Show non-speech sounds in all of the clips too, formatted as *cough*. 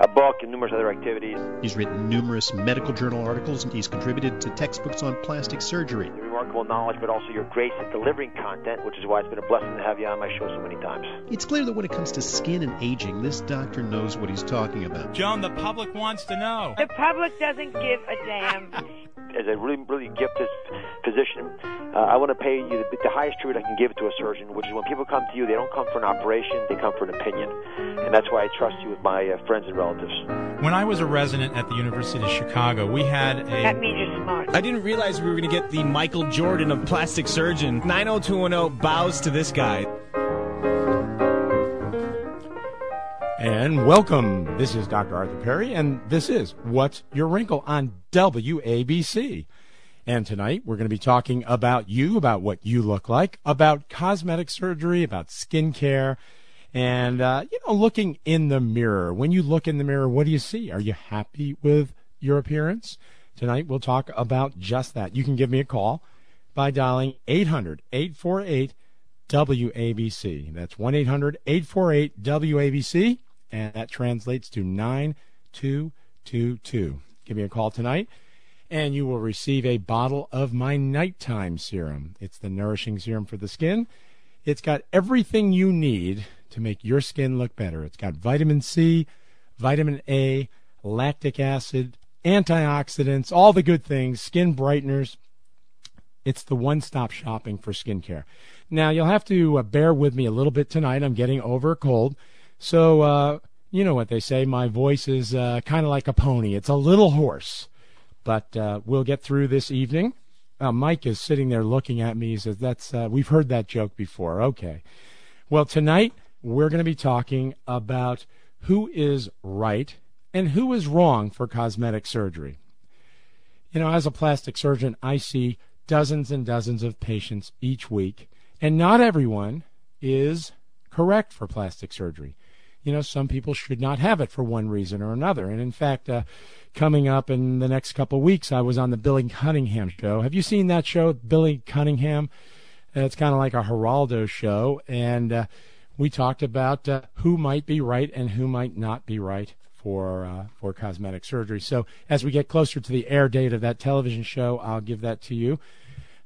a book and numerous other activities. He's written numerous medical journal articles and he's contributed to textbooks on plastic surgery. Your remarkable knowledge, but also your grace at delivering content, which is why it's been a blessing to have you on my show so many times. It's clear that when it comes to skin and aging, this doctor knows what he's talking about. Joan, the public wants to know. The public doesn't give a damn. *laughs* As a really, really gifted physician, uh, I want to pay you the, the highest tribute I can give to a surgeon, which is when people come to you, they don't come for an operation, they come for an opinion. And that's why I trust you with my uh, friends and relatives. When I was a resident at the University of Chicago, we had a. That means you're smart. I didn't realize we were going to get the Michael Jordan of plastic surgeon. 90210 bows to this guy. And welcome. This is Dr. Arthur Perry, and this is What's Your Wrinkle on WABC. And tonight we're going to be talking about you, about what you look like, about cosmetic surgery, about skincare, and, uh, you know, looking in the mirror. When you look in the mirror, what do you see? Are you happy with your appearance? Tonight we'll talk about just that. You can give me a call by dialing 800 848 WABC. That's 1 800 848 WABC, and that translates to 9222. Give me a call tonight, and you will receive a bottle of my nighttime serum. It's the nourishing serum for the skin. It's got everything you need to make your skin look better. It's got vitamin C, vitamin A, lactic acid, antioxidants, all the good things, skin brighteners. It's the one stop shopping for skincare. Now, you'll have to uh, bear with me a little bit tonight. I'm getting over a cold. So, uh, you know what they say. My voice is uh, kind of like a pony, it's a little hoarse. But uh, we'll get through this evening. Uh, Mike is sitting there looking at me. He says, "That's uh, we've heard that joke before." Okay. Well, tonight we're going to be talking about who is right and who is wrong for cosmetic surgery. You know, as a plastic surgeon, I see dozens and dozens of patients each week, and not everyone is correct for plastic surgery. You know, some people should not have it for one reason or another. And in fact, uh, coming up in the next couple of weeks, I was on the Billy Cunningham show. Have you seen that show, Billy Cunningham? It's kind of like a Geraldo show, and uh, we talked about uh, who might be right and who might not be right for uh, for cosmetic surgery. So as we get closer to the air date of that television show, I'll give that to you.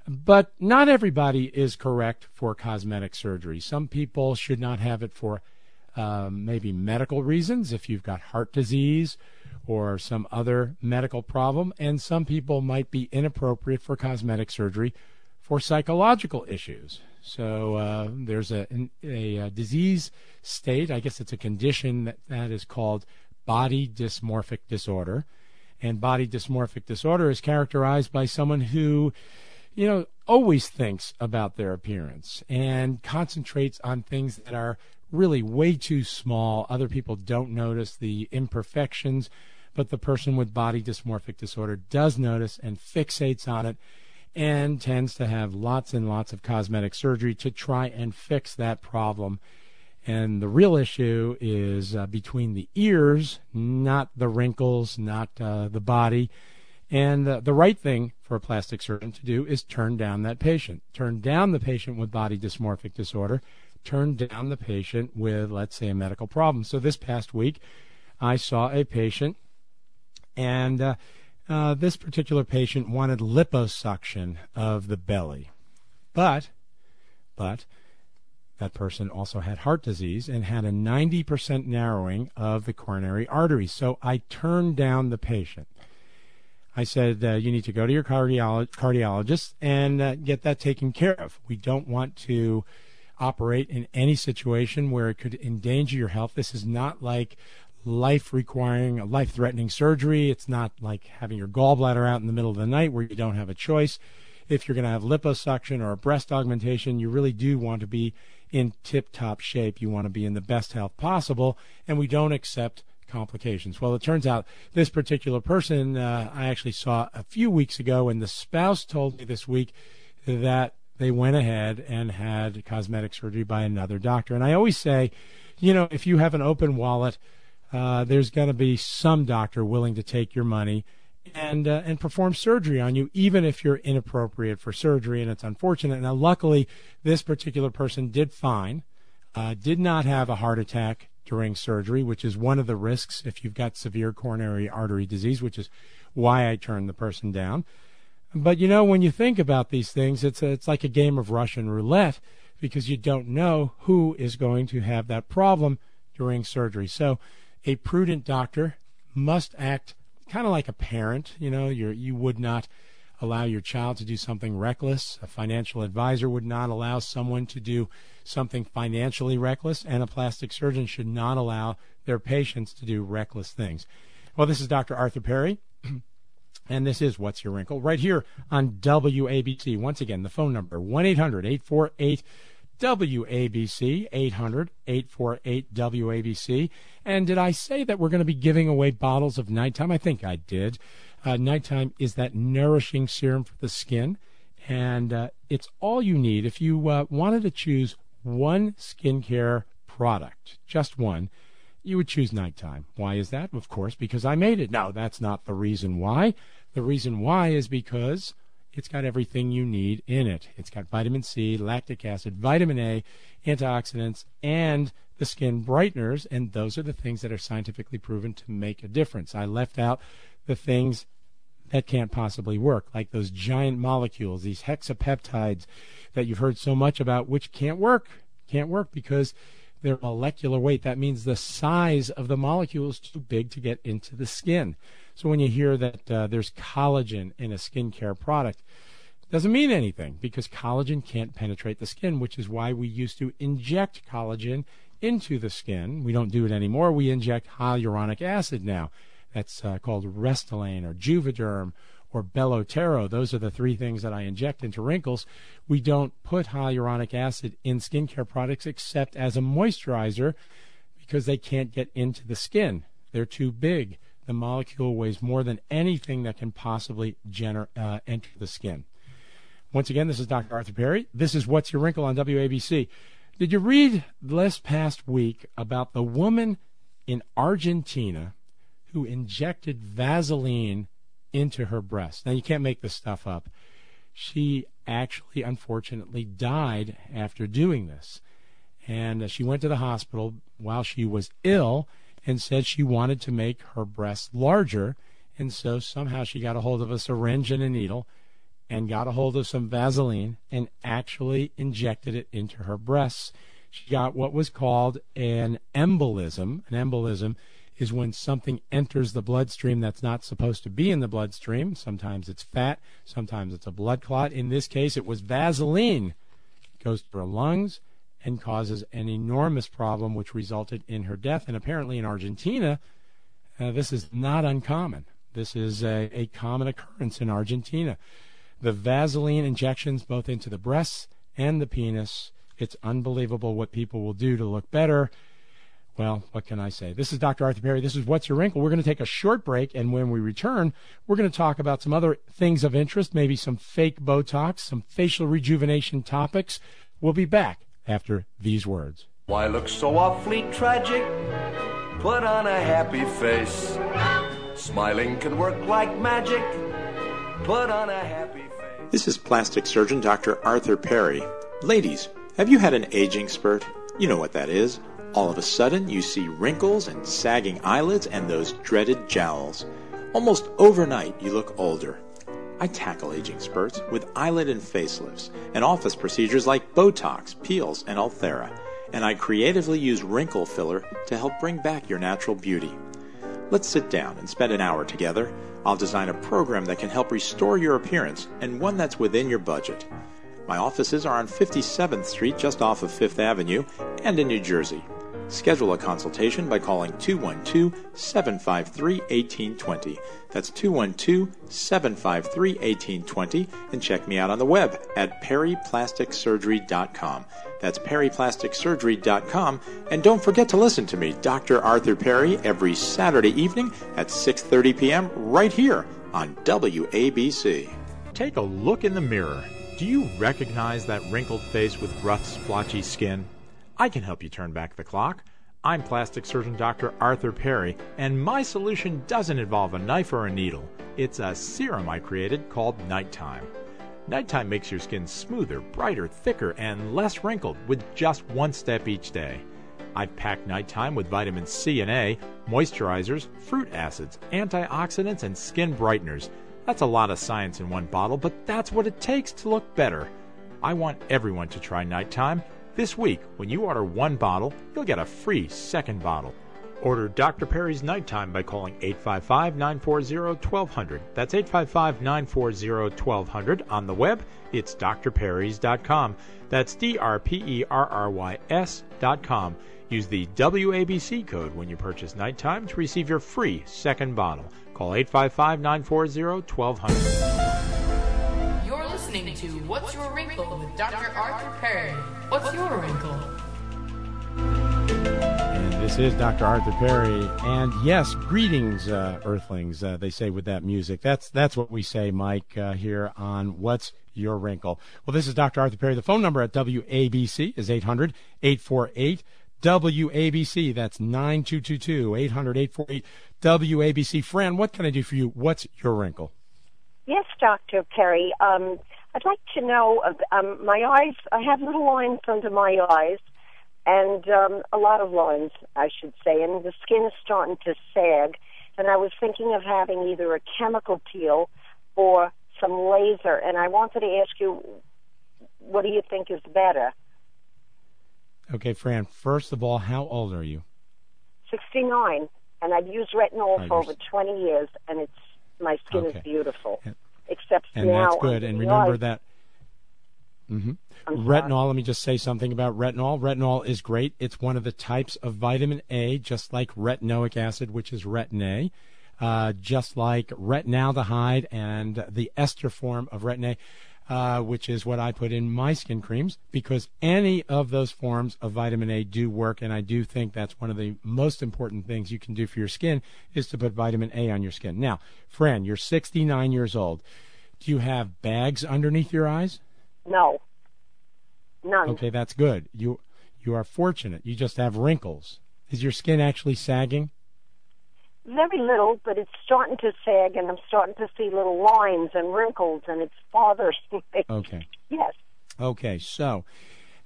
But not everybody is correct for cosmetic surgery. Some people should not have it for um, maybe medical reasons, if you've got heart disease or some other medical problem, and some people might be inappropriate for cosmetic surgery for psychological issues. So uh, there's a, a, a, disease state, I guess it's a condition that, that is called body dysmorphic disorder. And body dysmorphic disorder is characterized by someone who, you know, always thinks about their appearance and concentrates on things that are really way too small. Other people don't notice the imperfections, but the person with body dysmorphic disorder does notice and fixates on it and tends to have lots and lots of cosmetic surgery to try and fix that problem. And the real issue is uh, between the ears, not the wrinkles, not uh, the body. And uh, the right thing for a plastic surgeon to do is turn down that patient. Turn down the patient with body dysmorphic disorder. Turn down the patient with, let's say, a medical problem. So this past week, I saw a patient, and uh, this particular patient wanted liposuction of the belly, but, but that person also had heart disease and had a 90% narrowing of the coronary arteries. So I turned down the patient. I said, uh, you need to go to your cardiolo- cardiologist and uh, get that taken care of. We don't want to operate in any situation where it could endanger your health. This is not like life requiring a life threatening surgery. It's not like having your gallbladder out in the middle of the night where you don't have a choice. If you're going to have liposuction or a breast augmentation, you really do want to be in tip top shape. You want to be in the best health possible. And we don't accept complications. Well, it turns out this particular person uh, I actually saw a few weeks ago, and the spouse told me this week that they went ahead and had cosmetic surgery by another doctor. And I always say, you know, if you have an open wallet, uh, there's going to be some doctor willing to take your money and uh, and perform surgery on you, even if you're inappropriate for surgery. And it's unfortunate. Now, luckily, this particular person did fine, uh, did not have a heart attack during surgery, which is one of the risks if you've got severe coronary artery disease, which is why I turned the person down. But you know, when you think about these things, it's a, it's like a game of Russian roulette because you don't know who is going to have that problem during surgery. So, a prudent doctor must act kind of like a parent. You know, you you would not allow your child to do something reckless. A financial advisor would not allow someone to do something financially reckless, and a plastic surgeon should not allow their patients to do reckless things. Well, this is Dr. Arthur Perry. *clears throat* And this is What's Your Wrinkle right here on WABC. Once again, the phone number 1 800 848 WABC, 800 848 WABC. And did I say that we're going to be giving away bottles of nighttime? I think I did. Uh, nighttime is that nourishing serum for the skin. And uh, it's all you need. If you uh, wanted to choose one skincare product, just one, you would choose nighttime. Why is that? Of course, because I made it. No, that's not the reason why. The reason why is because it's got everything you need in it. It's got vitamin C, lactic acid, vitamin A, antioxidants, and the skin brighteners, and those are the things that are scientifically proven to make a difference. I left out the things that can't possibly work, like those giant molecules, these hexapeptides that you've heard so much about, which can't work. Can't work because their molecular weight. That means the size of the molecule is too big to get into the skin. So when you hear that uh, there's collagen in a skincare product, it doesn't mean anything because collagen can't penetrate the skin, which is why we used to inject collagen into the skin. We don't do it anymore. We inject hyaluronic acid now. That's uh, called Restylane or Juvederm or Belotero. Those are the three things that I inject into wrinkles. We don't put hyaluronic acid in skincare products except as a moisturizer because they can't get into the skin. They're too big. The molecule weighs more than anything that can possibly gener- uh, enter the skin. Once again, this is Dr. Arthur Perry. This is What's Your Wrinkle on WABC. Did you read this past week about the woman in Argentina who injected Vaseline into her breast. Now, you can't make this stuff up. She actually, unfortunately, died after doing this. And she went to the hospital while she was ill and said she wanted to make her breasts larger. And so somehow she got a hold of a syringe and a needle and got a hold of some Vaseline and actually injected it into her breasts. She got what was called an embolism. An embolism is when something enters the bloodstream that's not supposed to be in the bloodstream. Sometimes it's fat, sometimes it's a blood clot. In this case, it was Vaseline. It goes to her lungs and causes an enormous problem, which resulted in her death. And apparently, in Argentina, uh, this is not uncommon. This is a, a common occurrence in Argentina. The Vaseline injections, both into the breasts and the penis, it's unbelievable what people will do to look better. Well, what can I say? This is Dr. Arthur Perry. This is What's Your Wrinkle. We're going to take a short break, and when we return, we're going to talk about some other things of interest, maybe some fake Botox, some facial rejuvenation topics. We'll be back after these words. Why look so awfully tragic? Put on a happy face. Smiling can work like magic. Put on a happy face. This is plastic surgeon Dr. Arthur Perry. Ladies, have you had an aging spurt? You know what that is. All of a sudden, you see wrinkles and sagging eyelids and those dreaded jowls. Almost overnight, you look older. I tackle aging spurts with eyelid and facelifts and office procedures like Botox, peels, and Ulthera, and I creatively use wrinkle filler to help bring back your natural beauty. Let's sit down and spend an hour together. I'll design a program that can help restore your appearance and one that's within your budget. My offices are on 57th Street, just off of Fifth Avenue, and in New Jersey. Schedule a consultation by calling 212 753 1820. That's 212 753 1820 and check me out on the web at perryplasticsurgery.com. That's perryplasticsurgery.com. And don't forget to listen to me, Dr. Arthur Perry, every Saturday evening at 6:30 p.m. right here on WABC. Take a look in the mirror. Do you recognize that wrinkled face with rough, splotchy skin? I can help you turn back the clock. I'm plastic surgeon Dr. Arthur Perry, and my solution doesn't involve a knife or a needle. It's a serum I created called Nighttime. Nighttime makes your skin smoother, brighter, thicker, and less wrinkled with just one step each day. I've packed Nighttime with vitamin C and A, moisturizers, fruit acids, antioxidants, and skin brighteners. That's a lot of science in one bottle, but that's what it takes to look better. I want everyone to try Nighttime. This week, when you order one bottle, you'll get a free second bottle. Order Dr. Perry's Nighttime by calling 855 940 1200. That's 855 940 1200. On the web, it's drperrys.com. That's D R P E R R Y S.com. Use the WABC code when you purchase Nighttime to receive your free second bottle. Call 855 940 1200. You're listening to What's Your Wrinkle with Dr. Arthur Perry. What's your wrinkle? And this is Dr. Arthur Perry. And yes, greetings, uh, Earthlings. Uh, they say with that music. That's that's what we say, Mike, uh, here on What's Your Wrinkle. Well, this is Dr. Arthur Perry. The phone number at WABC is 800 848 WABC. That's 9222 800 848 WABC. Fran, what can I do for you? What's your wrinkle? Yes, Dr. Perry. Um, I'd like to know, um, my eyes, I have little lines under my eyes and um, a lot of lines, I should say, and the skin is starting to sag. And I was thinking of having either a chemical peel or some laser. And I wanted to ask you, what do you think is better? Okay, Fran, first of all, how old are you? 69. And I've used retinol for over 20 years, and it's my skin Okay. is beautiful. Except And now. that's good. And remember that. hmm sorry. Retinol, let me just say something about retinol. Retinol is great. It's one of the types of vitamin A, just like retinoic acid, which is retin A, uh, just like retinaldehyde and the ester form of retin A. Uh, which is what I put in my skin creams because any of those forms of vitamin A do work, and I do think that's one of the most important things you can do for your skin is to put vitamin A on your skin. Now, Fran, you're 69 years old. Do you have bags underneath your eyes? No. None. Okay, that's good. You you are fortunate. You just have wrinkles. Is your skin actually sagging? Very little, but it's starting to sag, and I'm starting to see little lines and wrinkles, and it's bothering *laughs* me. Okay. Yes. Okay, so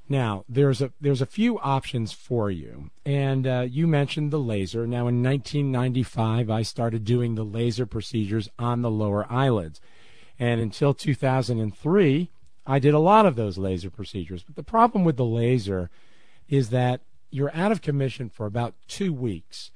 now there's a there's a few options for you, and uh, you mentioned the laser. Now, in 1995, I started doing the laser procedures on the lower eyelids, and until 2003, I did a lot of those laser procedures. But the problem with the laser is that you're out of commission for about two weeks.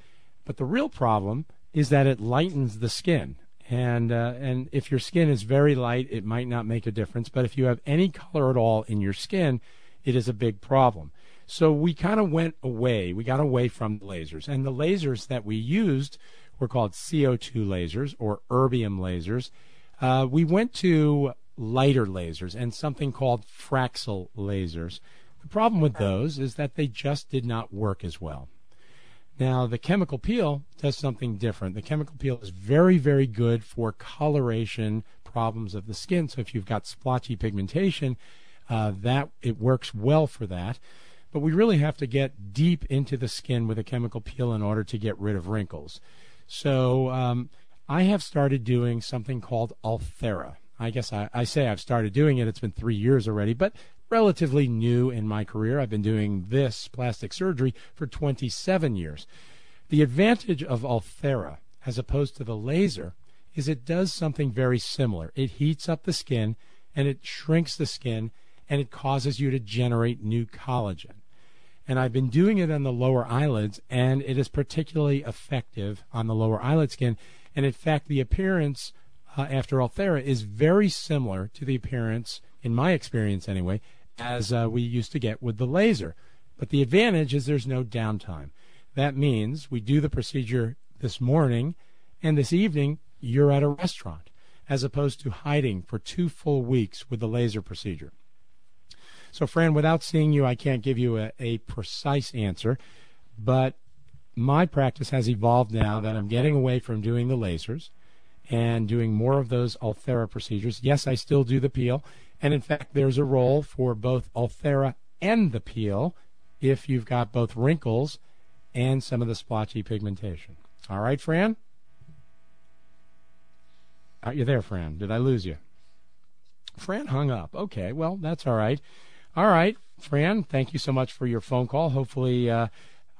But the real problem is that it lightens the skin. And uh, and if your skin is very light, it might not make a difference. But if you have any color at all in your skin, it is a big problem. So we kind of went away. We got away from the lasers, and the lasers that we used were called CO2 lasers or erbium lasers. Uh, we went to lighter lasers and something called Fraxel lasers. The problem with those is that they just did not work as well. Now, the chemical peel does something different. The chemical peel is very, very good for coloration problems of the skin. So if you've got splotchy pigmentation, uh, that it works well for that. But we really have to get deep into the skin with a chemical peel in order to get rid of wrinkles. So um, I have started doing something called Ulthera. I guess I, I say I've started doing it. It's been three years already, but relatively new in my career. I've been doing this plastic surgery for 27 years. The advantage of Ulthera, as opposed to the laser, is it does something very similar. It heats up the skin and it shrinks the skin and it causes you to generate new collagen. And I've been doing it on the lower eyelids, and it is particularly effective on the lower eyelid skin. And in fact, the appearance uh, after Ulthera is very similar to the appearance, in my experience anyway, as uh, we used to get with the laser. But the advantage is there's no downtime. That means we do the procedure this morning, and this evening you're at a restaurant, as opposed to hiding for two full weeks with the laser procedure. So, Fran, without seeing you, I can't give you a, a precise answer, but my practice has evolved now that I'm getting away from doing the lasers and doing more of those Ulthera procedures. Yes, I still do the peel, and in fact, there's a role for both Ulthera and the peel if you've got both wrinkles and some of the splotchy pigmentation. All right, Fran? Are you there, Fran? Did I lose you? Fran hung up. Okay, well, that's all right. All right, Fran, thank you so much for your phone call. Hopefully, uh,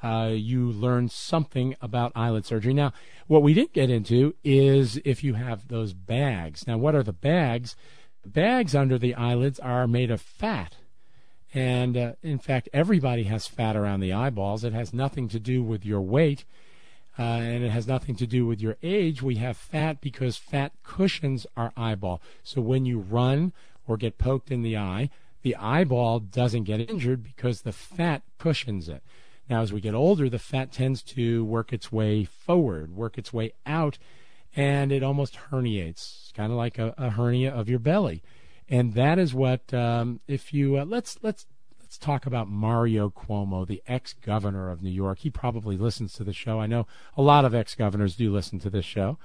uh, you learned something about eyelid surgery. Now, what we didn't get into is if you have those bags. Now, what are the bags? Bags under the eyelids are made of fat. And uh, in fact, everybody has fat around the eyeballs. It has nothing to do with your weight. Uh, and it has nothing to do with your age. We have fat because fat cushions our eyeball. So when you run or get poked in the eye, the eyeball doesn't get injured because the fat cushions it. Now, as we get older, the fat tends to work its way forward, work its way out, and it almost herniates. Kind of like a, a hernia of your belly. And that is what, um, if you uh, let's let's let's talk about Mario Cuomo, the ex-governor of New York. He probably listens to the show. I know a lot of ex-governors do listen to this show.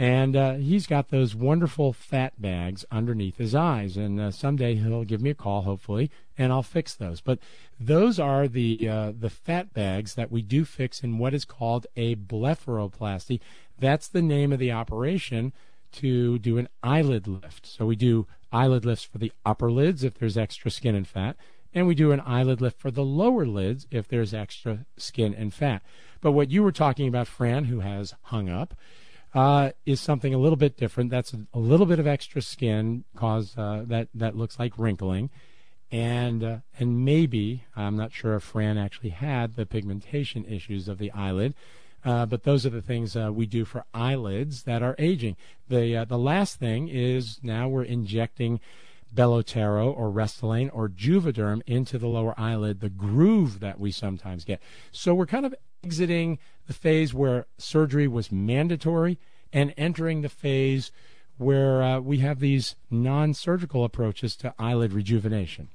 And uh, he's got those wonderful fat bags underneath his eyes. And uh, someday he'll give me a call, hopefully, and I'll fix those. But those are the uh, the fat bags that we do fix in what is called a blepharoplasty. That's the name of the operation to do an eyelid lift. So we do eyelid lifts for the upper lids if there's extra skin and fat, and we do an eyelid lift for the lower lids if there's extra skin and fat. But what you were talking about, Fran, who has hung up, uh, is something a little bit different. That's a, a little bit of extra skin cause uh, that that looks like wrinkling, and uh, and maybe I'm not sure if Fran actually had the pigmentation issues of the eyelid. Uh, but those are the things uh, we do for eyelids that are aging. The uh, the last thing is now we're injecting Belotero or Restylane or Juvederm into the lower eyelid, the groove that we sometimes get. So we're kind of exiting the phase where surgery was mandatory and entering the phase where uh, we have these non surgical approaches to eyelid rejuvenation.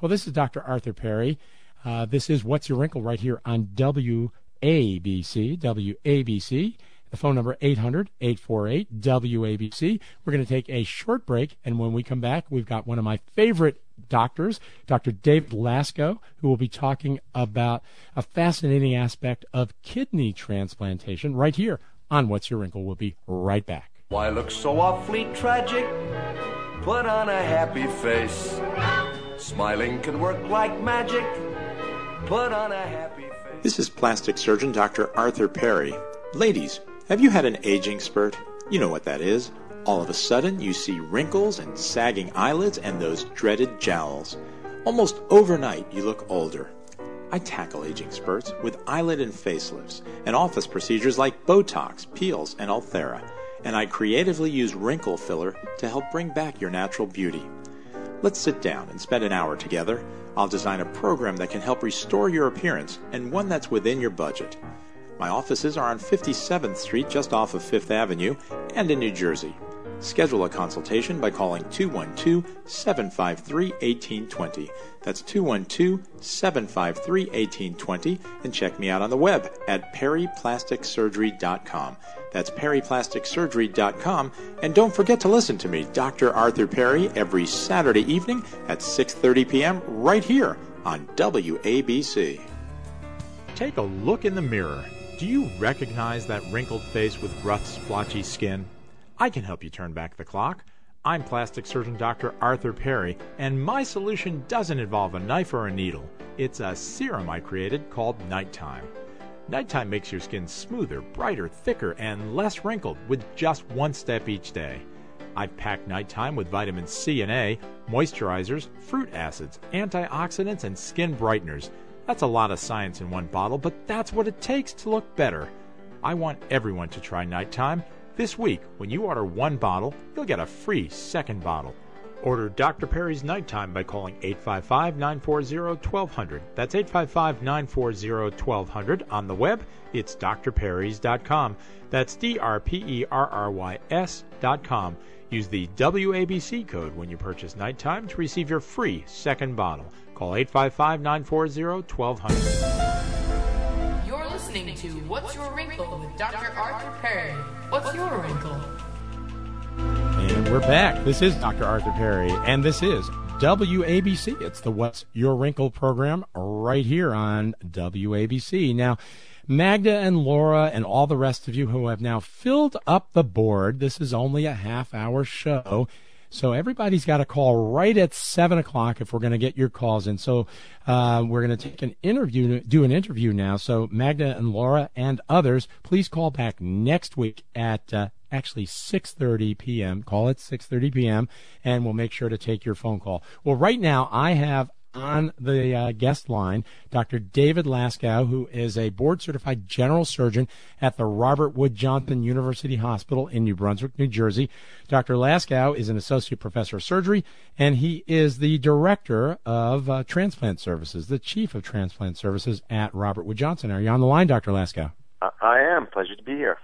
Well, this is Dr. Arthur Perry. Uh, this is What's Your Wrinkle right here on WABC. WABC. The phone number 800-848-WABC. We're going to take a short break, and when we come back, we've got one of my favorite doctors, Dr. David Laskow, who will be talking about a fascinating aspect of kidney transplantation right here on What's Your Wrinkle. We'll be right back. Why look so awfully tragic? Put on a happy face. Smiling can work like magic. Put on a happy face. This is plastic surgeon Dr. Arthur Perry. Ladies, have you had an aging spurt? You know what that is. All of a sudden, you see wrinkles and sagging eyelids and those dreaded jowls. Almost overnight, you look older. I tackle aging spurts with eyelid and facelifts and office procedures like Botox, peels, and Ulthera. And I creatively use wrinkle filler to help bring back your natural beauty. Let's sit down and spend an hour together. I'll design a program that can help restore your appearance and one that's within your budget. My offices are on 57th Street, just off of Fifth Avenue, and in New Jersey. Schedule a consultation by calling 212 753 1820. That's 212 753 1820. And check me out on the web at perryplasticsurgery.com. That's perryplasticsurgery.com. And don't forget to listen to me, Dr. Arthur Perry, every Saturday evening at 6.30 p.m. right here on WABC. Take a look in the mirror. Do you recognize that wrinkled face with rough, splotchy skin? I can help you turn back the clock. I'm plastic surgeon Dr. Arthur Perry, and my solution doesn't involve a knife or a needle. It's a serum I created called Nighttime. Nighttime makes your skin smoother, brighter, thicker, and less wrinkled with just one step each day. I've packed Nighttime with vitamin C and A, moisturizers, fruit acids, antioxidants, and skin brighteners. That's a lot of science in one bottle, but that's what it takes to look better. I want everyone to try Nighttime. This week, when you order one bottle, you'll get a free second bottle. Order Dr. Perry's Nighttime by calling 855 940 1200. That's 855 940 1200. On the web, it's drperrys.com. That's D R P E R R Y S.com. Use the WABC code when you purchase Nighttime to receive your free second bottle. Call 855 940 1200. Listening to What's Your Wrinkle with Dr. Arthur Perry. What's your wrinkle? And we're back. This is Dr. Arthur Perry, and this is WABC. It's the What's Your Wrinkle program right here on WABC. Now, Magda and Laura and all the rest of you who have now filled up the board. This is only a half hour show. So everybody's got a call right at seven o'clock if we're going to get your calls in. So uh, we're going to take an interview, do an interview now. So Magda and Laura and others, please call back next week at uh, actually 6:30 p.m. Call at 6:30 p.m. and we'll make sure to take your phone call. Well, right now I have on the uh, guest line Dr. David Laskow, who is a board certified general surgeon at the Robert Wood Johnson University Hospital in New Brunswick, New Jersey. Dr. Laskow is an associate professor of surgery, and he is the director of uh, transplant services, the chief of transplant services at Robert Wood Johnson. Are you on the line, Dr. Laskow? I am. Pleasure to be here.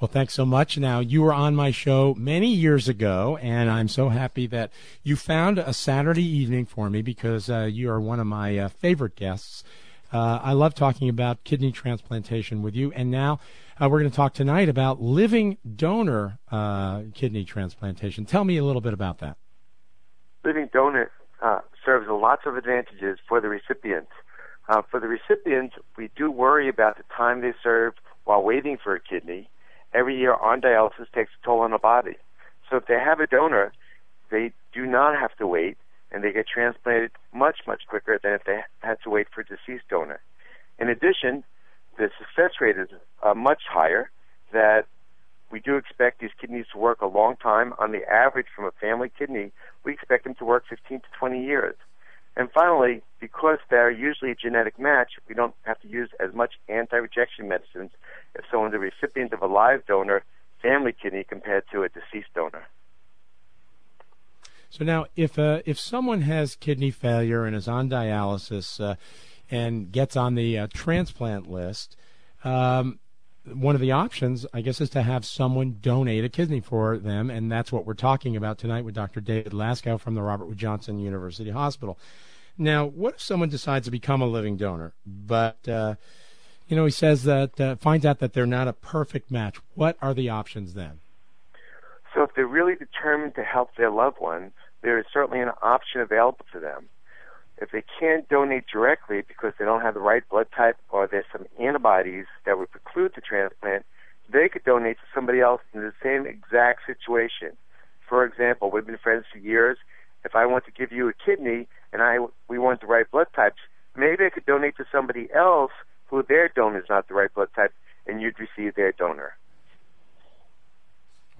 Well, thanks so much. Now, you were on my show many years ago, and I'm so happy that you found a Saturday evening for me because uh, you are one of my uh, favorite guests. Uh, I love talking about kidney transplantation with you, and now uh, we're going to talk tonight about living donor uh, kidney transplantation. Tell me a little bit about that. Living donor uh, serves lots of advantages for the recipient. for the recipient, we do worry about the time they serve while waiting for a kidney every year on dialysis takes a toll on the body. So if they have a donor, they do not have to wait, and they get transplanted much, much quicker than if they had to wait for a deceased donor. In addition, the success rate is uh, much higher, that we do expect these kidneys to work a long time. On the average, from a family kidney, we expect them to work 15 to 20 years. And finally, because they're usually a genetic match, we don't have to use as much anti-rejection medicines if someone's a recipient of a live donor family kidney compared to a deceased donor. So now, if uh, if someone has kidney failure and is on dialysis uh, and gets on the uh, transplant list, um, one of the options, I guess, is to have someone donate a kidney for them, and that's what we're talking about tonight with Dr. David Laskow from the Robert Wood Johnson University Hospital. Now, what if someone decides to become a living donor, but uh, you know he says that uh, finds out that they're not a perfect match? What are the options then? So, if they're really determined to help their loved one, there is certainly an option available to them. If they can't donate directly because they don't have the right blood type or there's some antibodies that would preclude the transplant, they could donate to somebody else in the same exact situation. For example, we've been friends for years. If I want to give you a kidney and I we want the right blood types, maybe I could donate to somebody else who their donor is not the right blood type, and you'd receive their donor.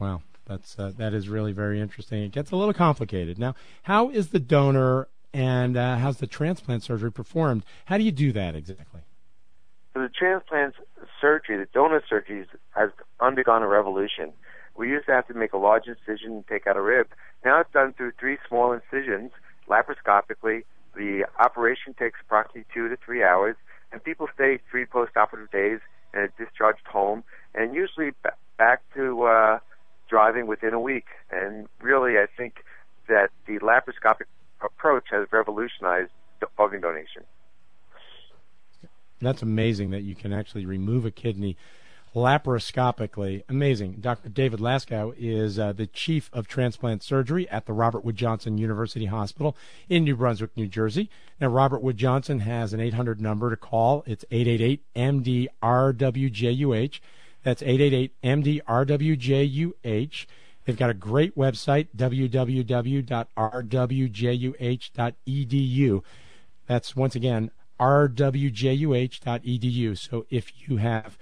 Wow, that's uh, that is really very interesting. It gets a little complicated. Now, how is the donor and uh, how's the transplant surgery performed? How do you do that exactly? So the transplant surgery, the donor surgery, has undergone a revolution. We used to have to make a large incision and take out a rib. Now it's done through three small incisions, laparoscopically. The operation takes approximately two to three hours, and people stay three post-operative days and are discharged home, and usually b- back to uh, driving within a week. And really, I think that the laparoscopic approach has revolutionized organ donation. That's amazing that you can actually remove a kidney laparoscopically. Amazing. Dr. David Laskow is uh, the chief of transplant surgery at the Robert Wood Johnson University Hospital in New Brunswick, New Jersey. Now, Robert Wood Johnson has an 800 number to call. It's 888 MDRWJUH. That's 888 MDRWJUH. They've got a great website, www.rwjuh.edu. That's once again rwjuh.edu. So if you have,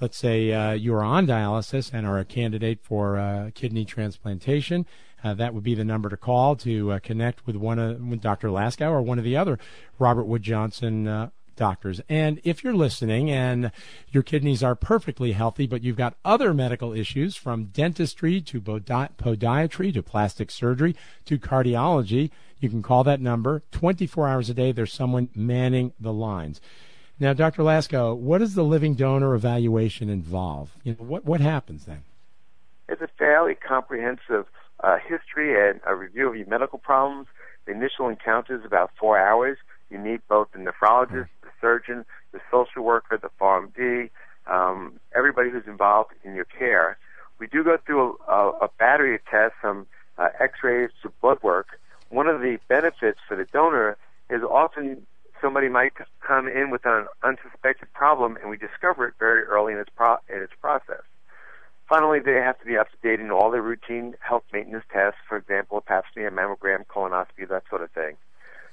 let's say, uh, you are on dialysis and are a candidate for uh, kidney transplantation, uh, that would be the number to call to uh, connect with one of with Dr. Laskow or one of the other Robert Wood Johnson uh, doctors. And if you're listening and your kidneys are perfectly healthy, but you've got other medical issues from dentistry to podiatry to plastic surgery to cardiology, you can call that number 24 hours a day. There's someone manning the lines. Now, Dr. Laskow, what does the living donor evaluation involve? You know, what, what happens then? It's a fairly comprehensive uh, history and a review of your medical problems. The initial encounter is about four hours. You meet both the nephrologist, the surgeon, the social worker, the PharmD, um, everybody who's involved in your care. We do go through a, a, a battery of tests, some uh, X-rays some blood work. One of the benefits for the donor is often somebody might come in with an unsuspected problem, and we discover it very early in its pro- in its process. Finally, they have to be up to date in all their routine health maintenance tests, for example, a pap smear, mammogram, colonoscopy, that sort of thing.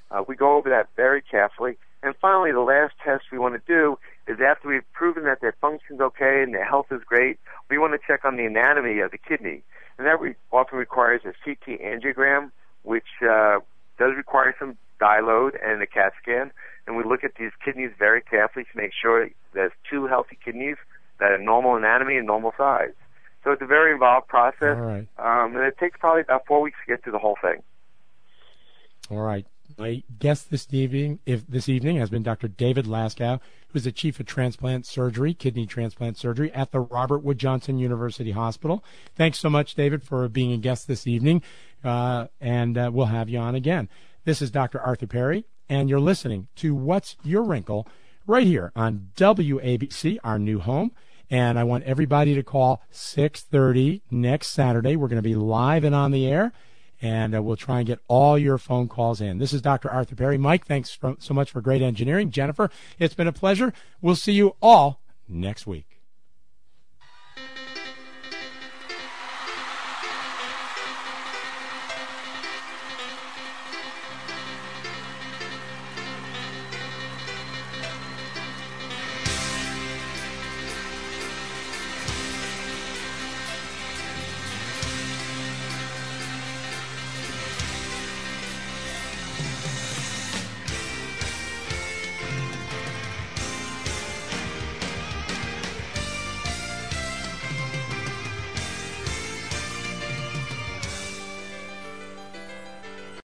Uh, we go over that very carefully. And finally, the last test we want to do is after we've proven that their function's okay and their health is great, we want to check on the anatomy of the kidney. And that re- often requires a CT angiogram, which uh, does require some dye load and a CAT scan. And we look at these kidneys very carefully to make sure there's two healthy kidneys that are normal anatomy and normal size. So it's a very involved process, right. um, and it takes probably about four weeks to get through the whole thing. All right. My guest this evening, if this evening, has been Dr. David Laskow, who is the chief of transplant surgery, kidney transplant surgery at the Robert Wood Johnson University Hospital. Thanks so much, David, for being a guest this evening, uh, and uh, we'll have you on again. This is Dr. Arthur Perry, and you're listening to What's Your Wrinkle right here on WABC, our new home. And I want everybody to call 6:30 next Saturday. We're going to be live and on the air and uh, we'll try and get all your phone calls in. This is Dr. Arthur Perry. Mike, thanks for, so much for great engineering. Jennifer, it's been a pleasure. We'll see you all next week.